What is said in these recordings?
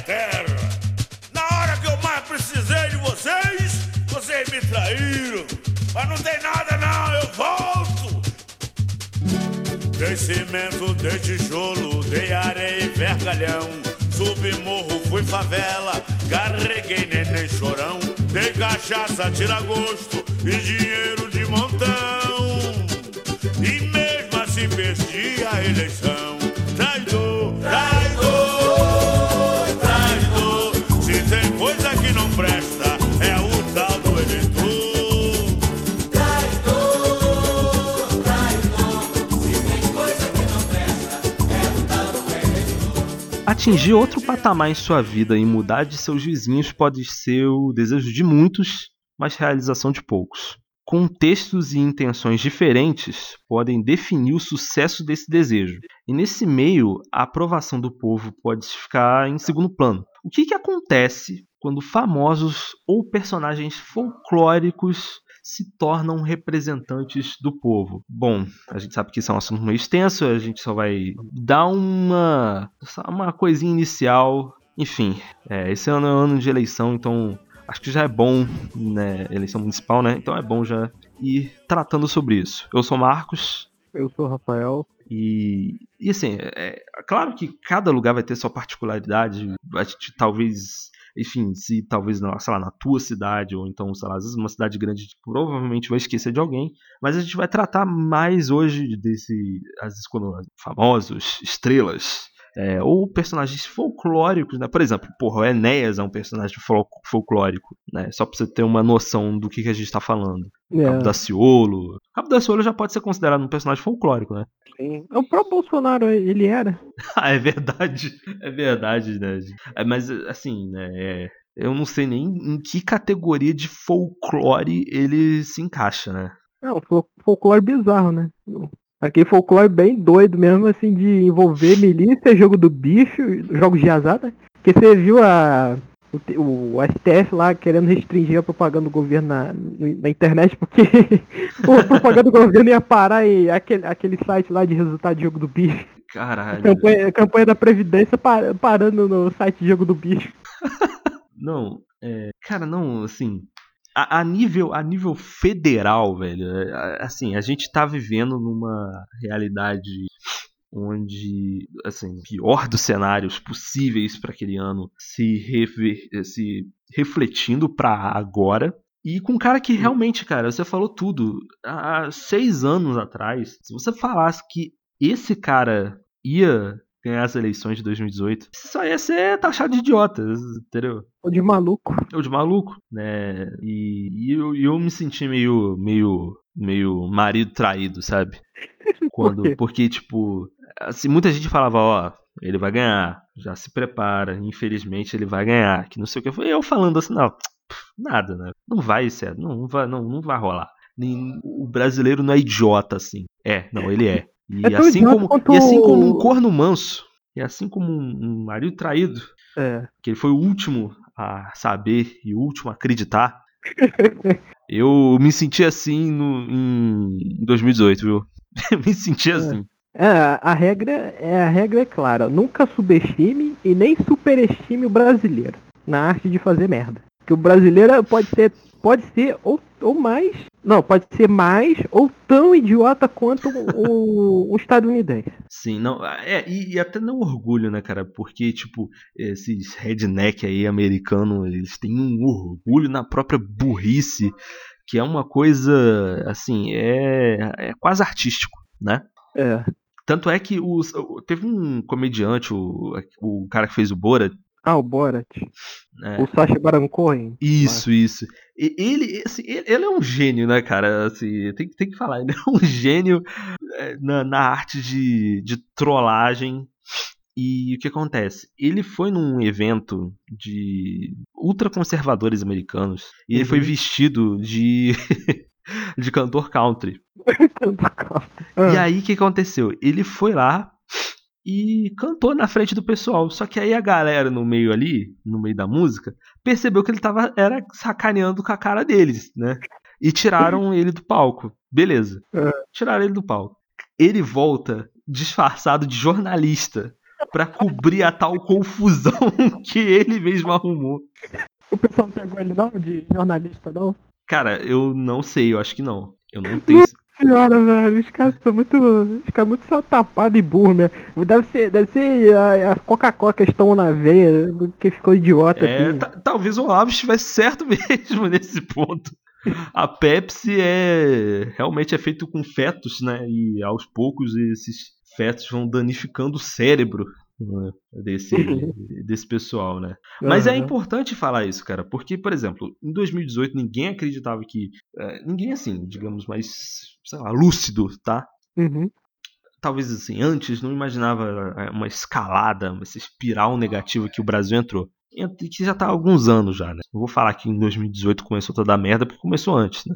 terra. Na hora que eu mais precisei de vocês, vocês me traíram. Mas não tem nada não, eu volto. Dei cimento, dei tijolo, dei areia e vergalhão. Subi morro, fui favela, carreguei neném chorão. Dei cachaça, tira gosto e dinheiro de montão. E mesmo assim perdi a eleição. Atingir outro patamar em sua vida e mudar de seus vizinhos pode ser o desejo de muitos, mas realização de poucos. Contextos e intenções diferentes podem definir o sucesso desse desejo. E nesse meio, a aprovação do povo pode ficar em segundo plano. O que, que acontece quando famosos ou personagens folclóricos se tornam representantes do povo? Bom, a gente sabe que isso é um assunto meio extenso, a gente só vai dar uma, só uma coisinha inicial. Enfim, é, esse ano é ano de eleição, então acho que já é bom, né, eleição municipal, né? Então é bom já ir tratando sobre isso. Eu sou Marcos Eu sou o Rafael. e, e assim, é, é claro que cada lugar vai ter sua particularidade. A gente talvez, enfim, se talvez sei lá, na tua cidade, ou então, sei lá, às vezes uma cidade grande, provavelmente vai esquecer de alguém. Mas a gente vai tratar mais hoje desse, às vezes, quando famosos, estrelas, é, ou personagens folclóricos, né? Por exemplo, porra, o Enéas é um personagem fol- folclórico, né? Só pra você ter uma noção do que, que a gente tá falando. É, Cabo Daciolo. Cabo Daciolo já pode ser considerado um personagem folclórico, né? Sim. O próprio Bolsonaro, ele era. Ah, é verdade. É verdade, né? É, mas, assim, né? é, eu não sei nem em que categoria de folclore ele se encaixa, né? É um fol- folclore bizarro, né? Aquele folclore bem doido mesmo, assim, de envolver milícia, jogo do bicho, jogos de azar, né? Porque você viu a, o, o STF lá querendo restringir a propaganda do governo na, na internet, porque a propaganda do governo ia parar e aquele, aquele site lá de resultado de jogo do bicho. Caralho. Campanha, campanha da Previdência par- parando no site de jogo do bicho. Não, é, cara, não, assim, a, nível a nível federal, velho, é, assim, a gente tá vivendo numa realidade onde, assim, pior dos cenários possíveis para aquele ano se, rever- se refletindo pra agora. E com um cara que realmente, cara, você falou tudo. Há seis anos atrás, se você falasse que esse cara ia ganhar as eleições de 2018, você só ia ser taxado de idiota, entendeu? Ou de maluco. Eu de maluco, né? E, e eu, e eu me senti meio, meio, meio marido traído, sabe? Quando, porque, tipo, assim, muita gente falava, ó, ele vai ganhar, já se prepara, infelizmente ele vai ganhar, que não sei o que. Foi eu falando assim, não, nada, né? Não vai ser, não, vai, não, não vai rolar. Nem, o brasileiro não é idiota assim. É, não, ele é. E É assim idiota como, quanto e assim como um corno manso, e assim como um, um marido traído, É. que ele foi o último a saber e o último a acreditar. Eu me senti assim no, em 2018, viu? Me senti assim. É, a regra é a regra é clara. Nunca subestime e nem superestime o brasileiro na arte de fazer merda. Que o brasileiro pode ser pode ser ou, ou mais, não, pode ser mais ou tão idiota quanto o, o estadunidense. Sim, não, é, e, e até não orgulho, né, cara? Porque, tipo, esses redneck aí americanos, eles têm um orgulho na própria burrice, que é uma coisa, assim, é, é quase artístico, né? É. Tanto é que os, teve um comediante, o, o cara que fez o Borat, Ah, o Borat. né? O Sacha Baron Cohen. Isso, isso. E ele, assim, ele ele é um gênio, né, cara? Assim, tem, tem que falar, ele é um gênio é, na, na arte de, de trollagem. E o que acontece? Ele foi num evento de ultraconservadores americanos e ele foi Uhum. vestido de, de cantor country. Ah, E aí o que aconteceu? Ele foi lá e cantou na frente do pessoal. Só que aí a galera no meio ali, no meio da música, percebeu que ele tava era sacaneando com a cara deles, né? E tiraram ele do palco. Beleza. É. Tiraram ele do palco. Ele volta disfarçado de jornalista para cobrir a tal confusão que ele mesmo arrumou. O pessoal não pegou ele não, de jornalista não? Cara, eu não sei, eu acho que não. Eu não tenho. Senhora, velho, os caras são muito. Os caras muito só e burro, né? Deve ser, deve ser a, a Coca-Cola que estão na veia, que ficou idiota. É, assim. talvez o Olavo estivesse certo mesmo nesse ponto. A Pepsi é realmente é feito com fetos, né? E aos poucos esses fetos vão danificando o cérebro desse, desse pessoal, né? Mas é importante falar isso, cara, porque, por exemplo, em 2018 ninguém acreditava que. É, ninguém assim, digamos, mais, sei lá, lúcido, tá? Uhum. Talvez assim, antes não imaginava é, uma escalada, essa espiral negativa que o Brasil entrou. Que já tá há alguns anos já, né? Não vou falar que em 2018 começou toda a merda, porque começou antes, né?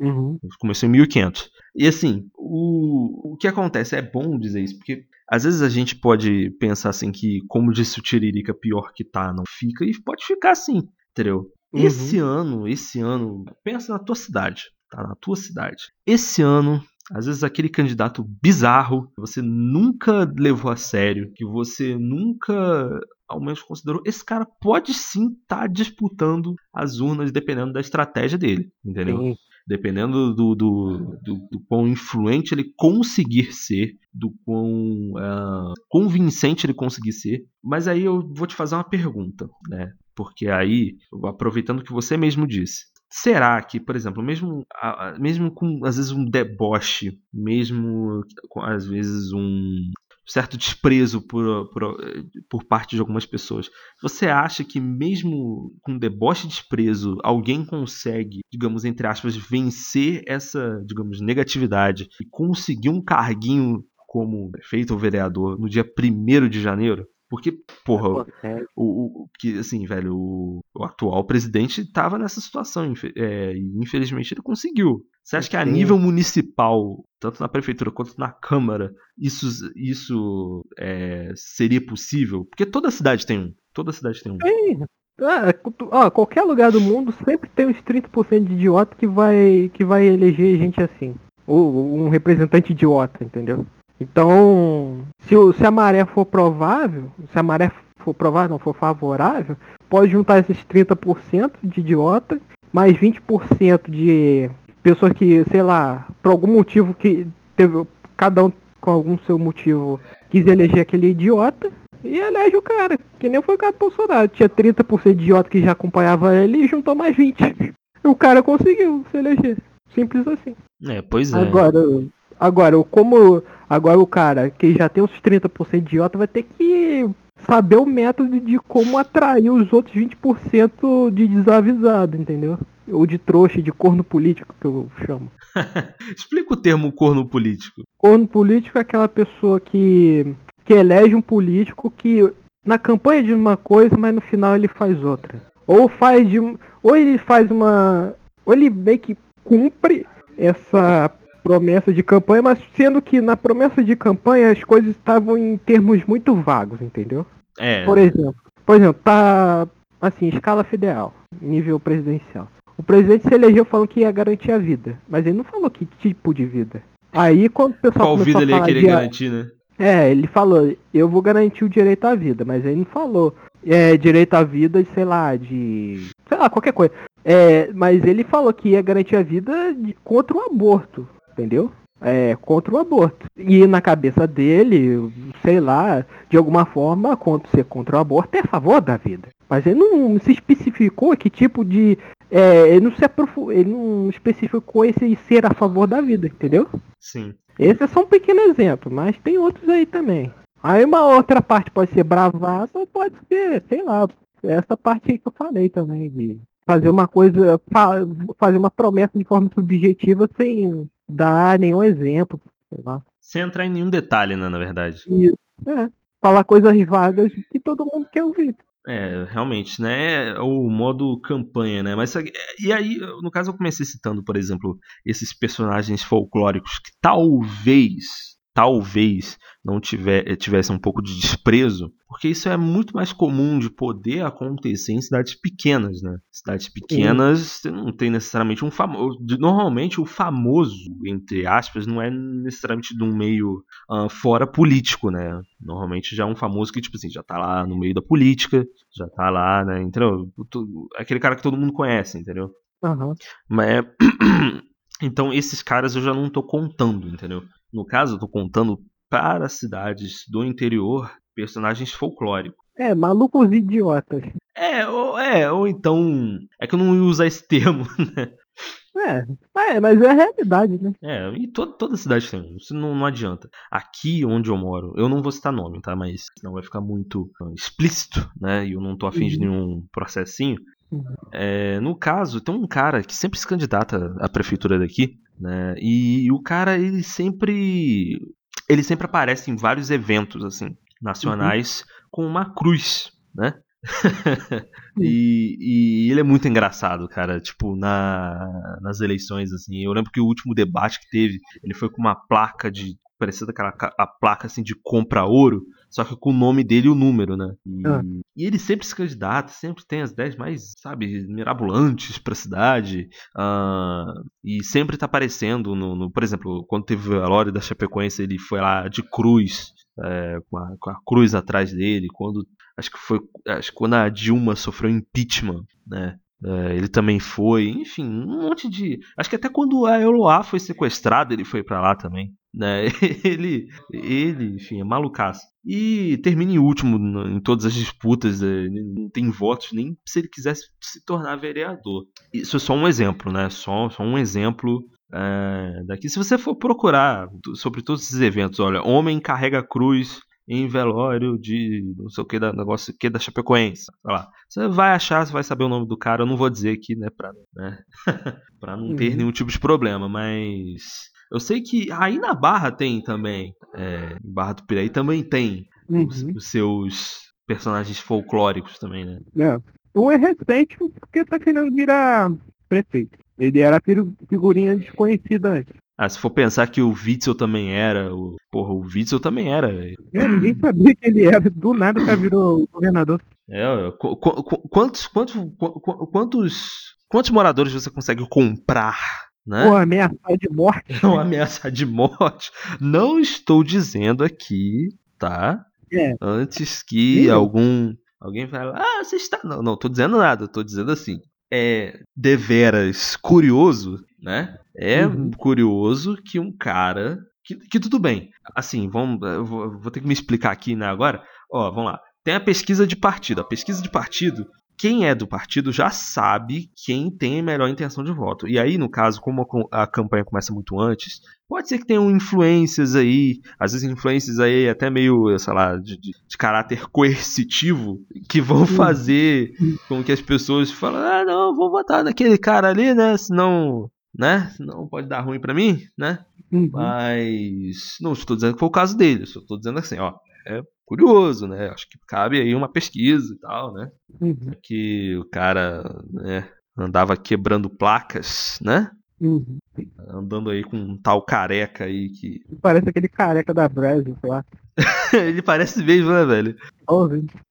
Uhum. Começou em 1500. E assim, o, o que acontece, é bom dizer isso, porque às vezes a gente pode pensar assim que, como disse o Tiririca, pior que tá, não fica, e pode ficar assim, entendeu? Uhum. Esse ano, esse ano, pensa na tua cidade, tá? Na tua cidade. Esse ano, às vezes aquele candidato bizarro que você nunca levou a sério, que você nunca ao menos considerou, esse cara pode sim estar tá disputando as urnas dependendo da estratégia dele, entendeu? Sim. Dependendo do, do, do, do, quão influente ele conseguir ser, do quão uh, convincente ele conseguir ser. Mas aí eu vou te fazer uma pergunta, né? Porque aí, aproveitando o que você mesmo disse, será que, por exemplo, mesmo, mesmo com às vezes um deboche, mesmo com às vezes um certo desprezo por, por, por parte de algumas pessoas. Você acha que mesmo com deboche e desprezo, alguém consegue, digamos, entre aspas, vencer essa, digamos, negatividade e conseguir um carguinho como prefeito ou vereador no dia 1 de janeiro? Porque, porra, o, o, que, assim, velho, o, o atual presidente estava nessa situação é, e infelizmente ele conseguiu. Você acha que a nível municipal, tanto na prefeitura quanto na Câmara, isso, isso é, seria possível? Porque toda cidade tem um. Toda cidade tem um. Sim. Ah, qualquer lugar do mundo sempre tem uns 30% de idiota que vai, que vai eleger gente assim. Ou um representante idiota, entendeu? Então, se, se a maré for provável, se a maré for provável, não for favorável, pode juntar esses 30% de idiota, mais 20% de pessoas que, sei lá, por algum motivo que teve, cada um com algum seu motivo quis eleger aquele idiota e elege o cara, que nem foi o cara do Bolsonaro. Tinha 30% de idiota que já acompanhava ele e juntou mais 20. O cara conseguiu se eleger. Simples assim. É, pois é. Agora, agora como agora o cara que já tem os 30% de idiota vai ter que saber o método de como atrair os outros 20% de desavisado, entendeu? Ou de trouxa, de corno político, que eu chamo. Explica o termo corno político. Corno político é aquela pessoa que, que elege um político que na campanha diz uma coisa, mas no final ele faz outra. Ou faz de ou ele faz uma ou ele meio que cumpre essa promessa de campanha, mas sendo que na promessa de campanha as coisas estavam em termos muito vagos, entendeu? É. Por exemplo, por exemplo, tá assim, escala federal, nível presidencial. O presidente se elegeu falando que ia garantir a vida, mas ele não falou que tipo de vida. Aí quando o pessoal Qual vida ele ia querer de... garantir, né? É, ele falou, eu vou garantir o direito à vida, mas ele não falou é, direito à vida, sei lá, de. sei lá, qualquer coisa. É, mas ele falou que ia garantir a vida de, contra o aborto, entendeu? É, contra o aborto. E na cabeça dele, sei lá, de alguma forma, ser contra o aborto é a favor da vida. Mas ele não se especificou que tipo de é, ele, não se aprofu... ele não especificou esse ser a favor da vida, entendeu? Sim. Esse é só um pequeno exemplo, mas tem outros aí também. Aí uma outra parte pode ser bravata ou pode ser, sei lá, essa parte aí que eu falei também, de fazer uma coisa, fazer uma promessa de forma subjetiva sem dar nenhum exemplo, sei lá. Sem entrar em nenhum detalhe, né, na verdade. Isso, é. Falar coisas vagas que todo mundo quer ouvir. É, realmente, né? É o modo campanha, né? Mas e aí, no caso, eu comecei citando, por exemplo, esses personagens folclóricos que talvez, talvez não tiver, tivesse um pouco de desprezo, porque isso é muito mais comum de poder acontecer em cidades pequenas, né? Cidades pequenas não tem necessariamente um famoso. Normalmente o famoso, entre aspas, não é necessariamente de um meio uh, fora político, né? Normalmente já é um famoso que, tipo assim, já tá lá no meio da política, já tá lá, né? Entendeu? Aquele cara que todo mundo conhece, entendeu? Aham. Mas Então esses caras eu já não tô contando, entendeu? No caso, eu tô contando para cidades do interior personagens folclóricos. É, malucos idiotas. É, ou, é, ou então. É que eu não ia usar esse termo, né? É, é mas é a realidade, né? É, e to, toda cidade tem, isso não, não adianta. Aqui onde eu moro, eu não vou citar nome, tá? Mas não vai ficar muito uh, explícito, né? E eu não tô afim de nenhum processinho. É, no caso, tem um cara que sempre se candidata à prefeitura daqui, né? E o cara, ele sempre. Ele sempre aparece em vários eventos, assim, nacionais, uhum. com uma cruz, né? e, e, ele é muito engraçado, cara. Tipo, na, nas eleições, assim. Eu lembro que o último debate que teve, ele foi com uma placa de. Parecida aquela a placa assim de compra ouro, só que com o nome dele e o número, né? E, ah. e ele sempre se candidata, sempre tem as ideias mais, sabe, mirabolantes pra cidade. Uh, e sempre tá aparecendo no, no, Por exemplo, quando teve a Lore da Chapecoense, ele foi lá de cruz. É, com, a, com, a, cruz atrás dele, quando acho que foi acho que quando a Dilma sofreu impeachment, né? É, ele também foi, enfim, um monte de. Acho que até quando a Eloá foi sequestrada, ele foi para lá também. Né? Ele, ele, enfim, é malucaço. E termina em último em todas as disputas, é, não tem votos nem se ele quisesse se tornar vereador. Isso é só um exemplo, né? Só, só um exemplo é, daqui. Se você for procurar sobre todos esses eventos, olha, homem carrega cruz em velório de não sei o que da negócio que da Chapecoense, sei lá. Você vai achar, você vai saber o nome do cara. Eu não vou dizer aqui, né, para né, não ter uhum. nenhum tipo de problema, mas eu sei que aí na Barra tem também, é, Barra do Piraí também tem uhum. os, os, seus personagens folclóricos também, né? É. Um é recente porque tá querendo virar prefeito. Ele era figurinha desconhecida antes. Ah, se for pensar que o Witzel também era, o... porra, o Witzel também era. É, ninguém sabia que ele era, do nada que virou governador. É, qu qu quantos, quantos, quantos, quantos moradores você consegue comprar, né? Ou ameaçar de morte. Não ameaçar de morte. Não estou dizendo aqui, tá? É. Antes que Sim. algum alguém fale, ah, você está, não, não, tô dizendo nada, tô dizendo assim, é deveras curioso, né? É uhum. curioso que um cara. Que, que, tudo bem. Assim, vamos, vou, vou, ter que me explicar aqui né, agora. Ó, vamos lá. Tem a pesquisa de partido. A pesquisa de partido, quem é do partido já sabe quem tem a melhor intenção de voto. E aí, no caso, como a, campanha começa muito antes, pode ser que tenham influências aí, às vezes influências aí até meio, sei lá, de, de, de caráter coercitivo, que vão fazer com que as pessoas falem, ah, não, vou votar naquele cara ali, né? Senão né? Não pode dar ruim para mim, né? Uhum. Mas não estou dizendo que foi o caso dele, só estou dizendo assim, ó, é curioso, né? Acho que cabe aí uma pesquisa e tal, né? Uhum. Que o cara, né, andava quebrando placas, né? Uhum. Andando aí com um tal careca aí que. Parece aquele careca da Brasil lá. Ele parece mesmo, né, velho?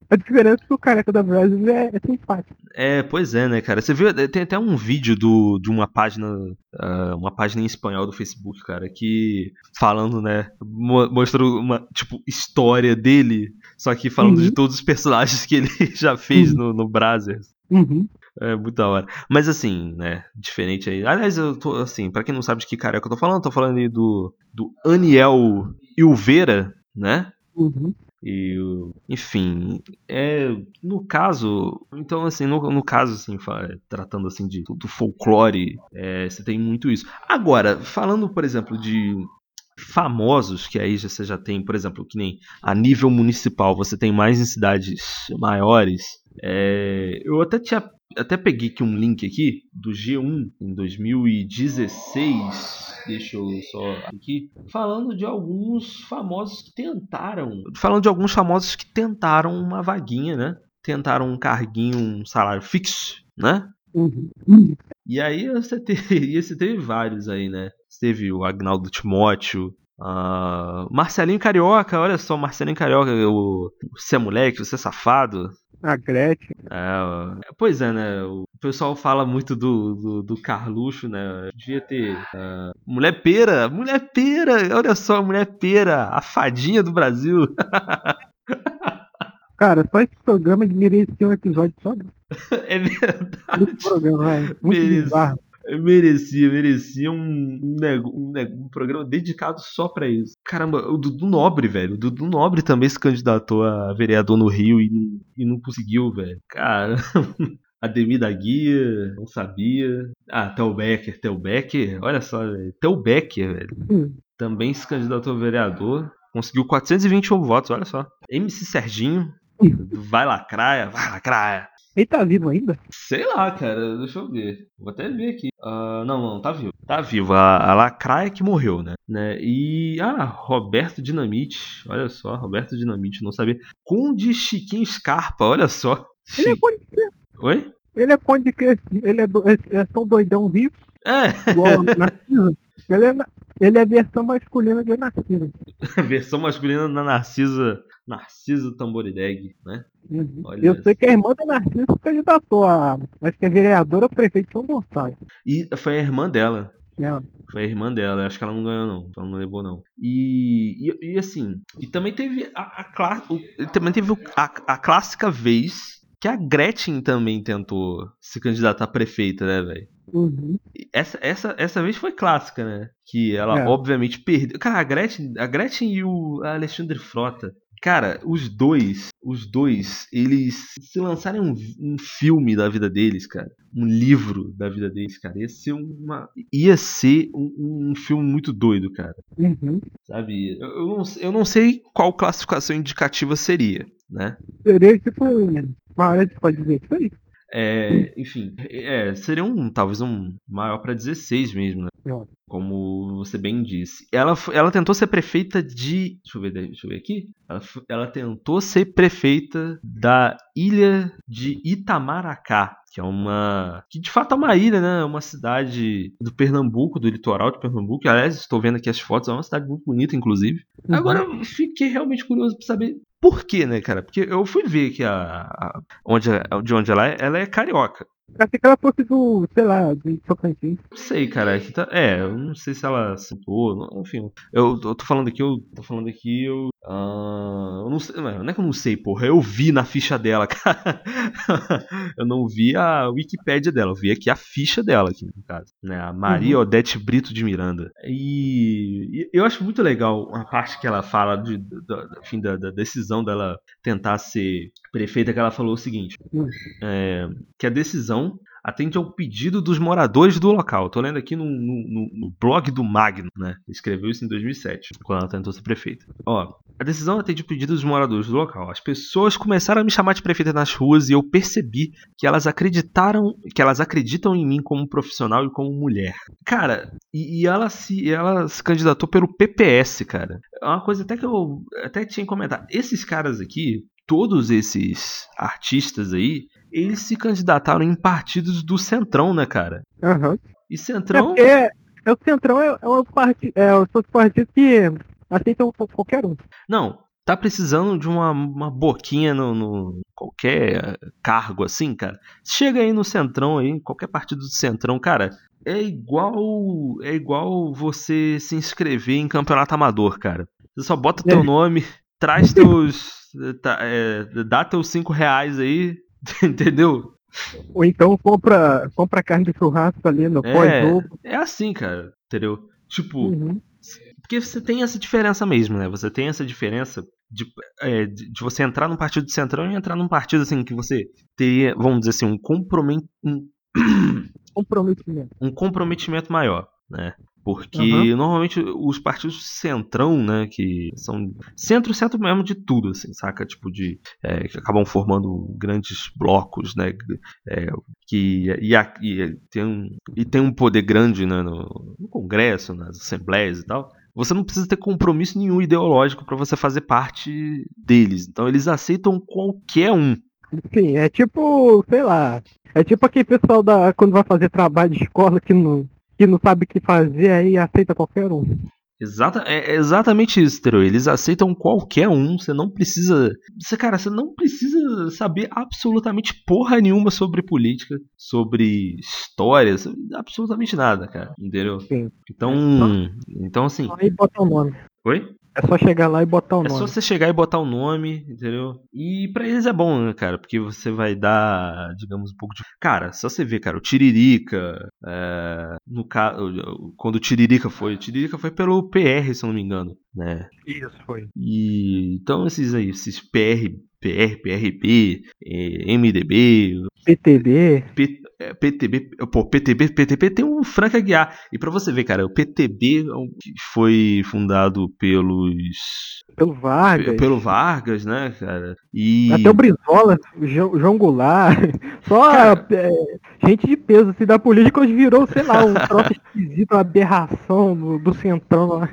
A diferença é que o careca da Brasil é, é simpático. É, pois é, né, cara? Você viu, tem até um vídeo do, de uma página, uh, uma página em espanhol do Facebook, cara, que falando, né, mostra uma, tipo, história dele, só que falando uhum. de todos os personagens que ele já fez uhum. no, no Brazzers. Uhum. É muito da hora. Mas assim, né? Diferente aí. Aliás, eu tô assim, pra quem não sabe de que careca eu tô falando, tô falando aí do, do Aniel Ilveira, né? Uhum. E, enfim, é, no caso, então assim, no, no caso assim, tratando assim de do folclore, é, você tem muito isso. Agora, falando, por exemplo, de famosos que aí você já tem, por exemplo, que nem a nível municipal, você tem mais em cidades maiores. É, eu até tinha até peguei aqui um link aqui do G1 em 2016. Deixa eu só aqui falando de alguns famosos que tentaram, falando de alguns famosos que tentaram uma vaguinha, né? Tentaram um carguinho, um salário fixo, né? Uhum. E aí você teve, você teve vários aí, né? Você teve o Agnaldo Timóteo, Uh, Marcelinho Carioca, olha só, Marcelinho Carioca, o, você é moleque, você é safado. A Gretchen. É, pois é, né? O pessoal fala muito do, do, do Carluxo, né? Devia ter. Uh, mulher pera! Mulher pera! Olha só, mulher pera! A fadinha do Brasil! Cara, só esse programa merecia um episódio só. é verdade. Esse programa, é muito bizarro. Merecia, merecia um, um, um um programa dedicado só pra isso. Caramba, o Dudu Nobre, velho. O Dudu Nobre também se candidatou a vereador no Rio e, não- e não conseguiu, velho. Cara, Ademir da Guia, não sabia. Ah, Theo Becker, Theo Becker, olha só, velho. Theo Becker, velho. Hum. Também se candidatou a vereador. Conseguiu 421 votos, olha só. MC Serginho, vai lacraia, vai lacraia. Ele tá vivo ainda? Sei lá, cara, deixa eu ver. Vou até ver aqui. Ah, não, não, tá vivo. Tá vivo. A, a Lacraia que morreu, né? né? E. Ah, Roberto Dinamite. Olha só, Roberto Dinamite, não sabia. Conde Chiquinho Scarpa, olha só. Ele é conde, Oi? ele é conde que ele é, do, é, tão doidão vivo, É, igual. Ele é, ele é a versão masculina de Narcisa. versão masculina da Narcisa. Narcisa Tamborideg, né? Uhum. Eu sei que a irmã da Narcisa se candidatou a. Acho que é vereadora ou prefeito de São Gonçalo. E foi a irmã dela. Né? Foi a irmã dela, acho que ela não ganhou, não. Ela não levou, não. E, e, e, assim, e também teve a, a, também teve a, a clássica vez que a Gretchen também tentou se candidatar a prefeita, né, velho? Uhum. Essa, essa, essa vez foi clássica, né? Que ela É. obviamente perdeu. Cara, a Gretchen, a Gretchen e o Alexandre Frota. Cara, os dois, os dois, eles se lançarem um, um filme da vida deles, cara, um livro da vida deles, cara, ia ser uma, ia ser um, um filme muito doido, cara, Uhum. sabe? Eu, eu não, eu não sei qual classificação indicativa seria, né? Seria tipo. Uma área de pode dizer isso aí. É, enfim, é, seria um talvez um maior pra 16 mesmo, né? Ó. Como você bem disse. Ela, ela tentou ser prefeita de. Deixa eu ver, deixa eu ver aqui. Ela, ela tentou ser prefeita da ilha de Itamaracá, que é uma. Que de fato é uma ilha, né? É Uma cidade do Pernambuco, do litoral de Pernambuco. Aliás, estou vendo aqui as fotos, é uma cidade muito bonita, inclusive. Uhum. Agora eu fiquei realmente curioso pra saber por quê, né, cara? Porque eu fui ver que a. a- onde, de onde ela é, ela é carioca. Achei que ela fosse do, sei lá, do Tocantins. Não sei, cara. Aqui tá... É, eu não sei se ela sentou. Enfim, eu, eu tô falando aqui, eu tô falando aqui, eu. ah, eu não sei. Não é que eu não sei, porra. Eu vi na ficha dela, cara. eu não vi a Wikipédia dela, eu vi aqui a ficha dela, aqui, no caso. Né? A Maria Odete Brito de Miranda. E, e eu acho muito legal a parte que ela fala de, da- enfim, da, da decisão dela tentar ser prefeita, que ela falou o seguinte. Hum. é, que a decisão atende ao pedido dos moradores do local. Tô lendo aqui no, no- no- blog do Magno, né? Escreveu isso em 2007, quando ela tentou ser prefeita. Ó, a decisão atende ao pedido dos moradores do local. As pessoas começaram a me chamar de prefeita nas ruas e eu percebi que elas acreditaram, que elas acreditam em mim como profissional e como mulher. Cara, e, e ela se ela se candidatou pelo PPS, cara. É uma coisa até que eu até tinha que comentar. Esses caras aqui, todos esses artistas aí, eles se candidataram em partidos do Centrão, né, cara? Aham. E É Centrão. porque é, o Centrão é, é um partido. É, são os partidos que aceitam qual- qualquer um. Não, tá precisando de uma, uma boquinha no, no- qualquer cargo assim, cara. Chega aí no Centrão aí, em qualquer partido do Centrão, cara. É igual é igual você se inscrever em campeonato amador, cara. Você só bota teu É. nome, traz teus. Tá, é, dá teus 5 reais aí, entendeu? Ou então compra, compra carne de churrasco ali no É. pós-jogo. É assim, cara, entendeu? Tipo, Uhum. Porque você tem essa diferença mesmo, né? Você tem essa diferença de, é, de, de você entrar num partido de centrão e entrar num partido assim que você teria, vamos dizer assim, um, um, Comprometimento. um comprometimento maior, né? Porque Aham. normalmente os partidos centrão, né, que são centro, centro mesmo de tudo, assim, saca? Tipo de é, que acabam formando grandes blocos, né? É, que e, e tem um, e tem um poder grande né, no, no Congresso, nas assembleias e tal. Você não precisa ter compromisso nenhum ideológico para você fazer parte deles. Então eles aceitam qualquer um. Sim, é tipo, sei lá. É tipo aquele pessoal da. Quando vai fazer trabalho de escola que não, que não sabe o que fazer, aí aceita qualquer um. Exata, é exatamente isso, Tero. Eles aceitam qualquer um. Você não precisa. Você, cara, você não precisa saber absolutamente porra nenhuma sobre política, sobre história, sobre absolutamente nada, cara. Entendeu? Sim. Então. Então, assim. Aí bota o nome. Oi? É só chegar lá e botar o É nome. só você chegar e botar o nome, entendeu? E pra eles é bom, né, cara? Porque você vai dar, digamos, um pouco de. Cara, só você ver, cara, o Tiririca. é, No caso. Quando o Tiririca foi. O Tiririca foi pelo PR, se eu não me engano, né? Isso, foi. E. Então esses aí, esses PR, PR, PRP, eh, MDB, PTB. P- é, PTB, pô, PTB, PTB tem um Frank Aguiar. E pra você ver, cara, o PTB é foi fundado pelos Pelo Vargas. pelo Vargas, né, cara? E Até o Brizola, o João, Goulart. Só Cara. é, gente de peso assim, da política hoje virou, sei lá, um troço esquisito, uma aberração do, do centrão lá.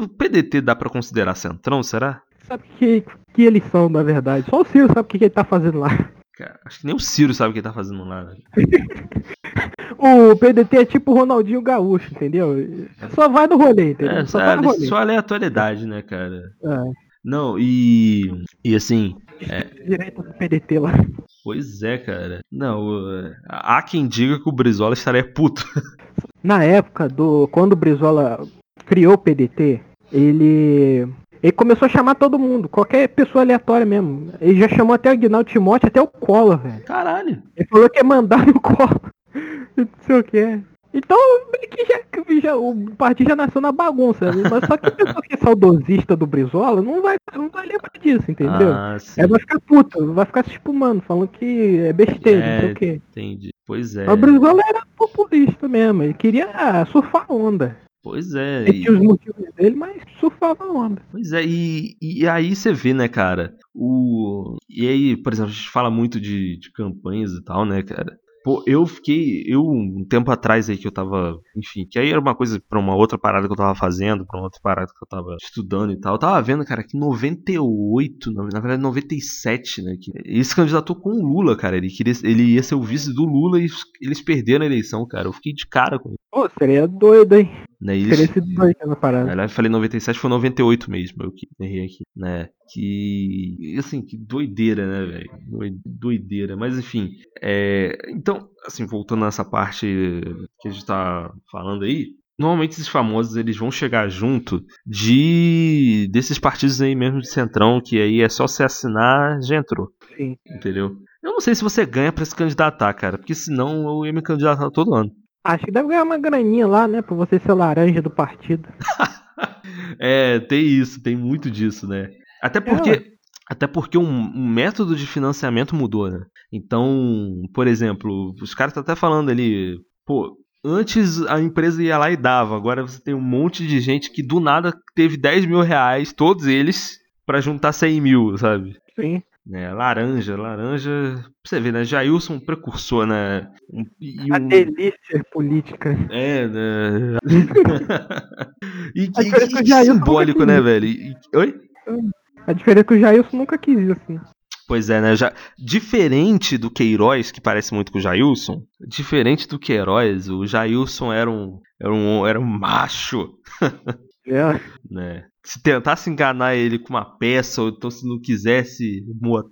o PDT dá pra considerar centrão, será? Sabe que, que eles são, na verdade? Só o Ciro sabe o que, que ele tá fazendo lá. Cara, acho que nem o Ciro sabe o que ele tá fazendo lá. né? O PDT é tipo o Ronaldinho Gaúcho, entendeu? Só vai no rolê, entendeu? É, só só, vai no rolê. só aleatoriedade, né, cara? É, Não, e. E assim, direita do PDT lá. pois é, cara. Não, há quem diga que o Brizola estaria puto. Na época do. Quando o Brizola criou o PDT, ele. Ele começou a chamar todo mundo, qualquer pessoa aleatória mesmo. Ele já chamou até o Aguinaldo Timóteo, até o Collor, velho. Caralho. Ele falou que ia mandar no Collor. Não sei o que. Então, meio que já, já- o partido já nasceu na bagunça. né? Mas só que a pessoa que é saudosista do Brizola não vai, não vai lembrar disso, entendeu? Ah, Ela vai ficar puta, vai ficar se espumando, falando que é besteira, não sei É. o quê. entendi. Pois é. Mas o Brizola era populista mesmo, ele queria surfar onda. Pois é. Ele e- tinha os motivos dele, mas surfava a onda. Pois é, e, e aí você vê, né, cara, o. E aí, por exemplo, a gente fala muito de, de campanhas e tal, né, cara? Pô, eu fiquei. Eu, um tempo atrás aí que eu tava. Enfim, que aí era uma coisa pra uma outra parada que eu tava fazendo, pra uma outra parada que eu tava estudando e tal. Eu tava vendo, cara, que em 98, na na verdade 97, né? Que ele se candidatou com o Lula, cara. Ele, queria, ele ia ser o vice do Lula e eles perderam a eleição, cara. Eu fiquei de cara com isso. Pô, seria doido, hein? Né? Eles- Teria sido doido essa parada. na verdade, eu falei 97, foi 98 mesmo, eu que errei aqui, né? Que. Assim, que doideira, né, velho? Doi- Doideira. Mas enfim. é, Então, assim, voltando nessa parte que a gente tá falando aí. Normalmente esses famosos eles vão chegar junto de desses partidos aí mesmo de centrão, que aí é só se assinar, já entrou, Sim. entendeu? Eu não sei se você ganha pra se candidatar, cara, porque senão eu ia me candidatar todo ano. Acho que deve ganhar uma graninha lá, né? Pra você ser laranja do partido. É, tem isso, tem muito disso, né? Até porque, até porque um, um método de financiamento mudou, né? Então, por exemplo, os caras estão até falando ali, pô, antes a empresa ia lá e dava, agora você tem um monte de gente que do nada teve 10 mil reais, todos eles, pra juntar 100 mil, sabe? Sim. Né, laranja, laranja. Pra você ver, né? Jailson, precursor, né? Um- e A um- delícia política. é, né? e que, é Jailson simbólico, né, velho? E- Oi? A diferença é que o Jailson nunca quis isso. assim. Pois é, né? Já, diferente do Queiroz, que parece muito com o Jailson, diferente do Queiroz, o Jailson era um, era um, era um macho, É. né? Se tentasse enganar ele com uma peça, ou então se não quisesse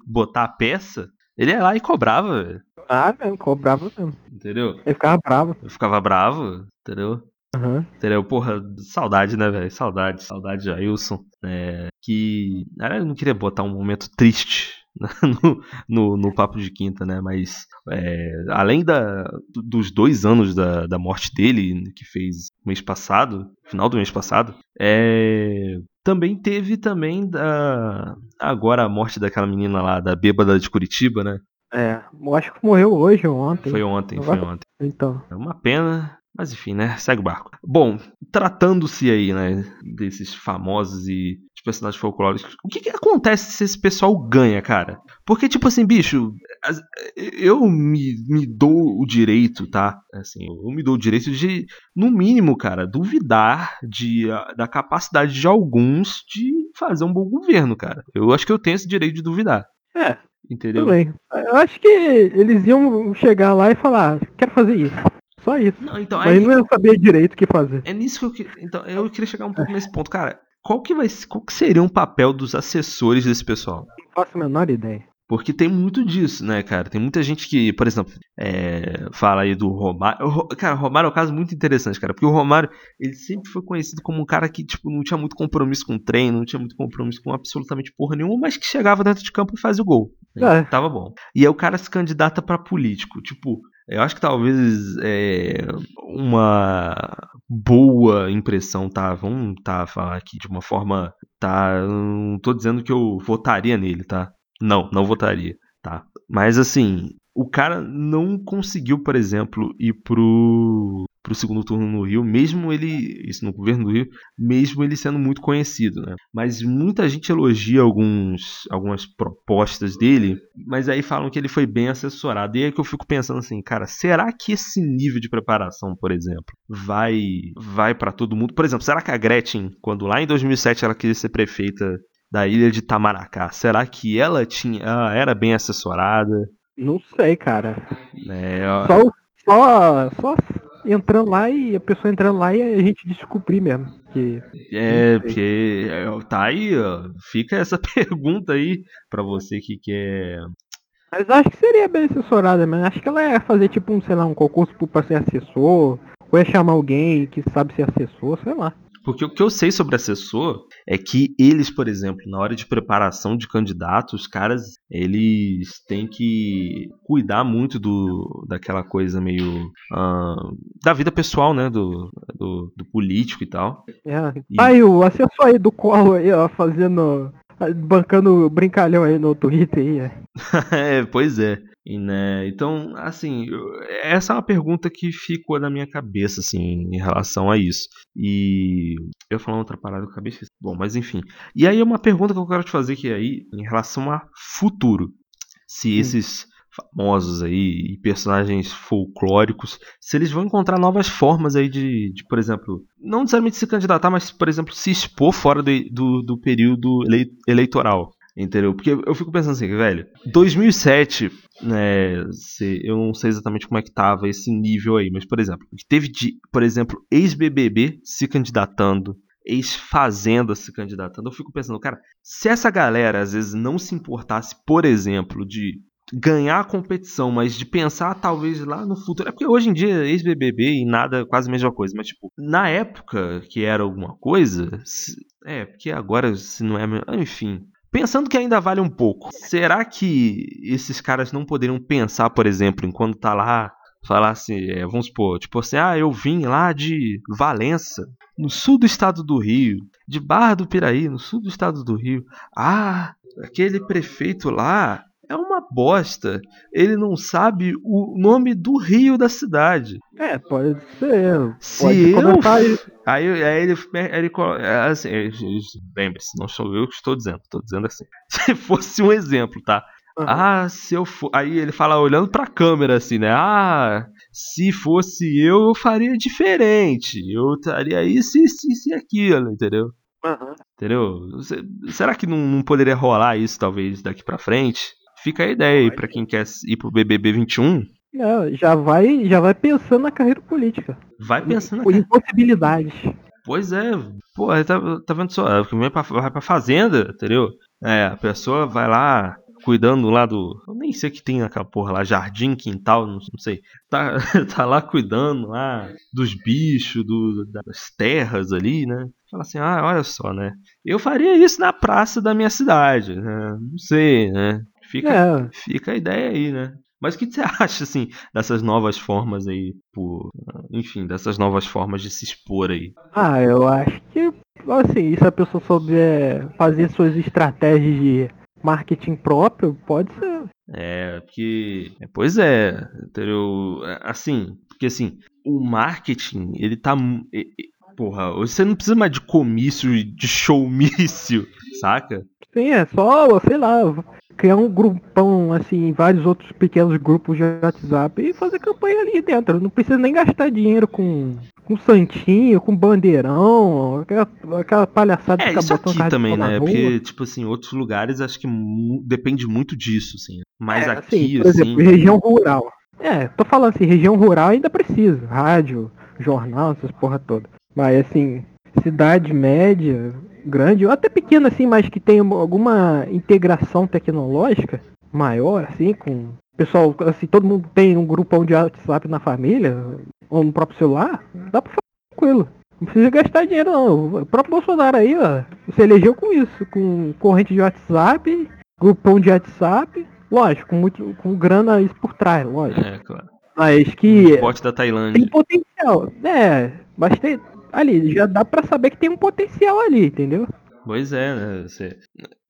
botar a peça, ele ia lá e cobrava, velho, Ah, mesmo, cobrava mesmo. entendeu? Ele ficava bravo. Eu ficava bravo, entendeu? Aham. Entendeu? Porra, saudade, né, velho? Saudade, saudade de Jailson. É, que. Eu não queria botar um momento triste no, no, no Papo de Quinta, né? Mas, é, além da, do- dos dois anos da, da morte dele, que fez mês passado, final do mês passado, é, também teve também da. Agora a morte daquela menina lá, da bêbada de Curitiba, né? É. Eu acho que morreu hoje ou ontem. Foi ontem, foi ontem. Então. É uma pena, mas enfim, né? Segue o barco. Bom, tratando-se aí, né, desses famosos e de personagens folclóricos, o que, que acontece se esse pessoal ganha, cara? Porque, tipo assim, bicho, eu me, me dou o direito, tá? Assim, eu me dou o direito de, no mínimo, cara, duvidar de, a- da capacidade de alguns de fazer um bom governo, cara. Eu acho que eu tenho esse direito de duvidar. É, Entendeu? tudo bem. Eu acho que eles iam chegar lá e falar, quero fazer isso. Só isso. Não, então, Mas aí, não ia saber direito o que fazer. é nisso que eu queria. Então, eu queria chegar um pouco nesse ponto. Cara, qual que vai qual que seria um papel dos assessores desse pessoal? Não faço a menor ideia. Porque tem muito disso, né, cara? Tem muita gente que, por exemplo, é, fala aí do Romário. Cara, o Romário é um caso muito interessante, cara. Porque o Romário, ele sempre foi conhecido como um cara que, tipo, não tinha muito compromisso com o treino, não tinha muito compromisso com absolutamente porra nenhuma, mas que chegava dentro de campo e fazia o gol. É. Tava bom. E aí o cara se candidata pra político. Tipo, eu acho que talvez é, uma boa impressão, tá? Vamos tá, falar aqui de uma forma. Tá. Não tô dizendo que eu votaria nele, tá? Não, não votaria, tá? Mas assim, o cara não conseguiu, por exemplo, ir pro, pro segundo turno no Rio, mesmo ele. Isso no governo do Rio, mesmo ele sendo muito conhecido, né? Mas muita gente elogia alguns, algumas propostas dele, mas aí falam que ele foi bem assessorado. E aí que eu fico pensando assim, cara, será que esse nível de preparação, por exemplo, vai vai para todo mundo? Por exemplo, será que a Gretchen, quando lá em 2007 ela queria ser prefeita da ilha de Tamaracá, será que ela tinha, ela era bem assessorada? Não sei, cara. Né? Ó, Só, o- só, só entrando lá e a pessoa entrando lá e a gente descobrir mesmo. Que É, porque é, tá aí, ó, fica essa pergunta aí pra você que quer. Mas acho que seria bem assessorada, mas acho que ela ia fazer tipo um, sei lá, um concurso pra ser assessor, ou ia chamar alguém que sabe ser assessor, sei lá. Porque o que eu sei sobre assessor é que eles, por exemplo, na hora de preparação de candidatos, os caras, eles têm que cuidar muito do daquela coisa meio ah, da vida pessoal, né, do, do, do político e tal. É. E- Aí o assessor aí do colo aí, ó, fazendo. bancando brincalhão aí no Twitter aí, é. é, pois é. E, né, então, assim, essa é uma pergunta que ficou na minha cabeça, assim, em relação a isso. E eu falar outra parada, eu acabei esquecendo. Bom, mas enfim. E aí é uma pergunta que eu quero te fazer que é aí, em relação a futuro. Se Hum. esses famosos aí e personagens folclóricos, se eles vão encontrar novas formas aí de, de, por exemplo, não necessariamente se candidatar, mas, por exemplo, se expor fora do, do período elei- eleitoral. Entendeu? Porque eu fico pensando assim, velho, 2007, né, eu não sei exatamente como é que tava esse nível aí, mas, por exemplo, teve de, por exemplo, ex-BBB se candidatando, ex-Fazenda se candidatando. Eu fico pensando, cara, se essa galera às vezes não se importasse, por exemplo, de ganhar a competição, mas de pensar talvez lá no futuro. É porque hoje em dia ex-BBB e nada quase a mesma coisa, mas tipo, na época que era alguma coisa, é, porque agora se não é, enfim. Pensando que ainda vale um pouco, será que esses caras não poderiam pensar, por exemplo, enquanto tá lá, falar assim, é, vamos supor, tipo assim, ah, eu vim lá de Valença, no sul do estado do Rio, de Barra do Piraí, no sul do estado do Rio. Ah, aquele prefeito lá é uma bosta. Ele não sabe o nome do rio da cidade. É, pode ser. Se Pode eu. começar isso. Aí, aí ele, ele é assim, é, lembre-se, não sou eu que estou dizendo, estou dizendo assim. Se fosse um exemplo, tá? Ah, se eu for. Aí ele fala olhando pra câmera assim, né? Ah, se fosse eu, eu faria diferente. Eu estaria isso, isso, isso e aquilo, entendeu? Aham. Entendeu? Será que não, não poderia rolar isso, talvez, daqui pra frente? Fica a ideia aí pra quem quer ir pro BBB 21. Não, já vai, já vai pensando na carreira política. Vai pensando. Por impossibilidades. Pois é, pô, tá, tá vendo só? Vai pra, vai pra fazenda, entendeu? É, a pessoa vai lá cuidando lá do. Eu nem sei o que tem naquela porra lá, jardim, quintal, não, não sei. Tá, tá lá cuidando lá dos bichos, do, das terras ali, né? Fala assim, ah, olha só, né? Eu faria isso na praça da minha cidade, né? Não sei, né? Fica, É, fica a ideia aí, né? Mas o que você acha, assim, dessas novas formas aí, por, enfim, dessas novas formas de se expor aí? ah, eu acho que, assim, se a pessoa souber fazer suas estratégias de marketing próprio, pode ser. É, porque. é, Pois é, entendeu? É, Assim, porque assim, o marketing, ele tá. Porra, você não precisa mais de comício e de showmício, saca? Sim, é só, sei lá, criar um grupão, assim, vários outros pequenos grupos de WhatsApp e fazer campanha ali dentro. Não precisa nem gastar dinheiro com, com santinho, com bandeirão, aquela, aquela palhaçada É, ficar isso aqui de também, né? Porque, tipo assim, outros lugares acho que depende muito disso, assim. Mas É, aqui, por assim. exemplo, região rural. É, tô falando assim, região rural ainda precisa. Rádio, jornal, essas porra toda. Mas assim, cidade média, grande, ou até pequena assim, mas que tem alguma integração tecnológica maior, assim, com. Pessoal, assim, todo mundo tem um grupão de WhatsApp na família, ou no próprio celular, dá pra fazer tranquilo. Não precisa gastar dinheiro não. O próprio Bolsonaro aí, ó, você elegeu com isso, com corrente de WhatsApp, grupão de WhatsApp, lógico, com muito com grana isso por trás, lógico. É, claro. Mas que Bote da Tailândia. tem potencial. É, mas tem, ali, já dá pra saber que tem um potencial ali, entendeu? Pois é, né? Você...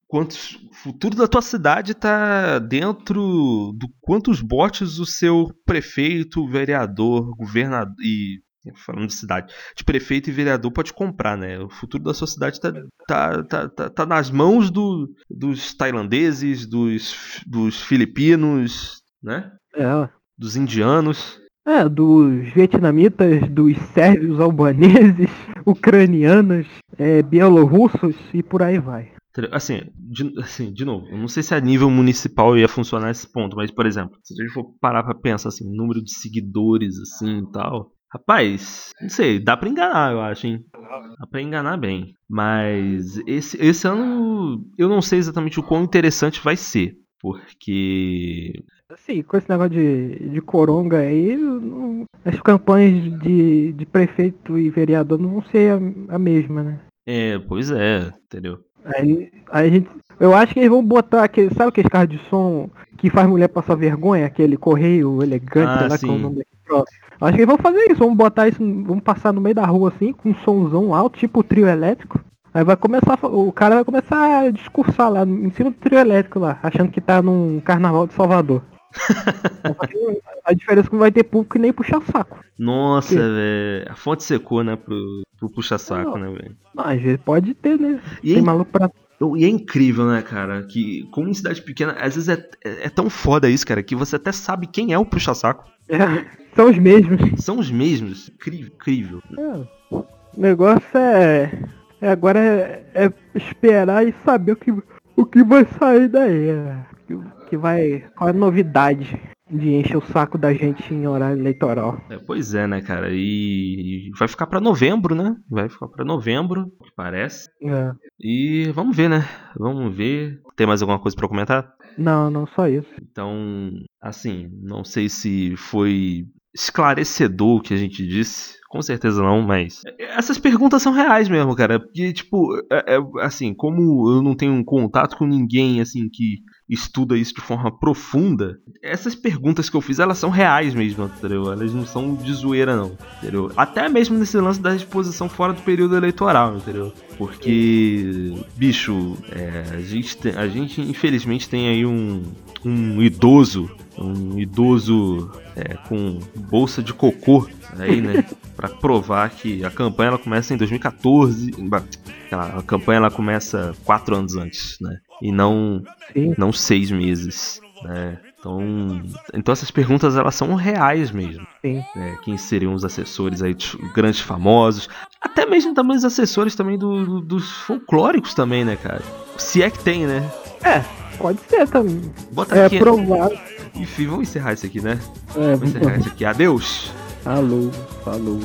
Quantos... O futuro da tua cidade tá dentro do quantos bots o seu prefeito, vereador, governador e. Falando de cidade, de prefeito e vereador pode comprar, né? O futuro da sua cidade tá, tá, tá, tá, tá nas mãos do, dos tailandeses, dos, dos filipinos, né? É, Dos indianos. É, dos vietnamitas, dos sérvios albaneses, ucranianos, é, bielorrussos e por aí vai. Assim de, assim, de novo, eu não sei se a nível municipal ia funcionar esse ponto, mas, por exemplo, se a gente for parar pra pensar assim, número de seguidores, assim e tal. Rapaz, não sei, dá pra enganar, eu acho, hein? Dá pra enganar bem. Mas esse, esse ano eu não sei exatamente o quão interessante vai ser. Porque. Assim, com esse negócio de, de coronga aí, não- as campanhas de, de prefeito e vereador não vão ser a, a mesma, né? É, pois é, entendeu? Aí, aí a gente. Eu acho que eles vão botar aquele. Sabe aquele carro de som que faz mulher passar vergonha? Aquele correio elegante, Ah, lá é o sim. nome daquele troço. Acho que eles vão fazer isso, vão botar isso, vamos passar no meio da rua assim, com um somzão alto, tipo trio elétrico. Aí vai começar, o cara vai começar a discursar lá, em cima do trio elétrico lá, achando que tá num carnaval de Salvador. A diferença é que não vai ter público e nem puxar saco. Nossa, velho. A fonte secou, né? Pro, pro puxa-saco, né, velho? Mas às vezes pode ter, né? E Tem maluco pra. E é incrível, né, cara? Que como em cidade pequena, às vezes é, é, é tão foda isso, cara, que você até sabe quem é o puxa-saco. É, são os mesmos. São os mesmos. Incrível, incrível. É, o negócio é, é agora é, é esperar e saber o que, o que vai sair daí. né? Que, que vai. Qual é a novidade de encher o saco da gente em horário eleitoral? É, pois é, né, cara? E, vai ficar pra novembro, né? Vai ficar pra novembro, que parece. É. E vamos ver, né? Vamos ver. Tem mais alguma coisa pra comentar? Não, não só isso. Então, assim, não sei se foi esclarecedor o que a gente disse. Com certeza não, mas. Essas perguntas são reais mesmo, cara. Porque, tipo, é- é- assim, como eu não tenho um contato com ninguém, assim, que estuda isso de forma profunda, essas perguntas que eu fiz, elas são reais mesmo, entendeu? Elas não são de zoeira, não, entendeu? Até mesmo nesse lance da exposição fora do período eleitoral, entendeu? Porque, bicho, é, a, gente tem- a gente infelizmente tem aí um, um idoso, um idoso é, com bolsa de cocô aí, né? Pra provar que a campanha ela começa em 2014. bah, A campanha ela começa quatro anos antes, né? E não Sim. não seis meses, né? Então, então essas perguntas elas são reais mesmo. Sim. né? Quem seriam os assessores aí, dos grandes famosos, até mesmo também os assessores também do- do- dos folclóricos também, né, cara? Se é que tem, né? É, Pode ser também. Bota é aqui. provável. Enfim, vamos encerrar isso aqui, né? É, vamos encerrar isso aqui. Adeus. Alô, falou.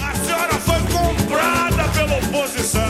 A senhora foi comprada pela oposição.